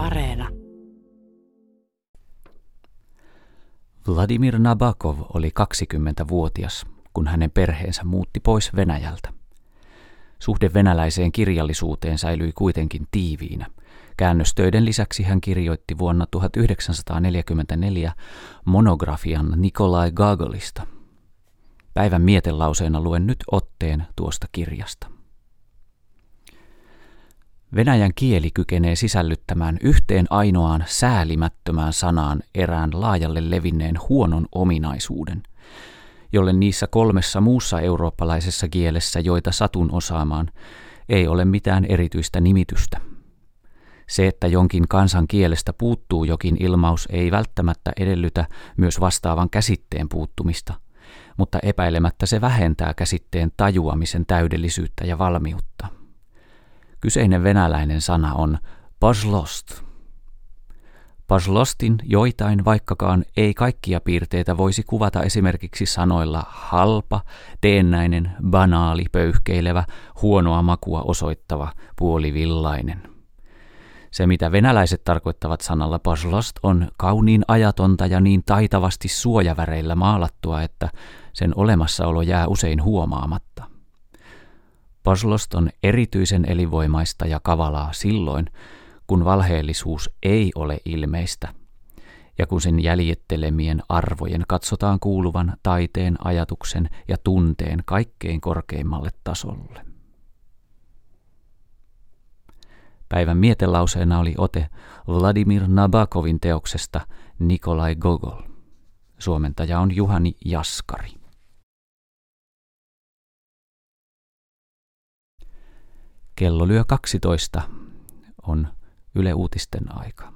Areena. Vladimir Nabakov oli 20-vuotias, kun hänen perheensä muutti pois Venäjältä. Suhde venäläiseen kirjallisuuteen säilyi kuitenkin tiiviinä. Käännöstöiden lisäksi hän kirjoitti vuonna 1944 monografian Nikolai Gagolista. Päivän mietelauseena luen nyt otteen tuosta kirjasta. Venäjän kieli kykenee sisällyttämään yhteen ainoaan säälimättömään sanaan erään laajalle levinneen huonon ominaisuuden, jolle niissä kolmessa muussa eurooppalaisessa kielessä, joita satun osaamaan, ei ole mitään erityistä nimitystä. Se, että jonkin kansan kielestä puuttuu jokin ilmaus, ei välttämättä edellytä myös vastaavan käsitteen puuttumista, mutta epäilemättä se vähentää käsitteen tajuamisen täydellisyyttä ja valmiutta. Kyseinen venäläinen sana on paslost. Paslostin joitain, vaikkakaan ei kaikkia piirteitä voisi kuvata esimerkiksi sanoilla halpa, teennäinen, banaali, pöyhkeilevä, huonoa makua osoittava, puolivillainen. Se, mitä venäläiset tarkoittavat sanalla paslost, on kauniin ajatonta ja niin taitavasti suojaväreillä maalattua, että sen olemassaolo jää usein huomaamatta. Paslost on erityisen elinvoimaista ja kavalaa silloin, kun valheellisuus ei ole ilmeistä ja kun sen jäljittelemien arvojen katsotaan kuuluvan taiteen, ajatuksen ja tunteen kaikkein korkeimmalle tasolle. Päivän mietelauseena oli ote Vladimir Nabakovin teoksesta Nikolai Gogol. Suomentaja on Juhani Jaskari. Kello lyö 12 on Yle Uutisten aika.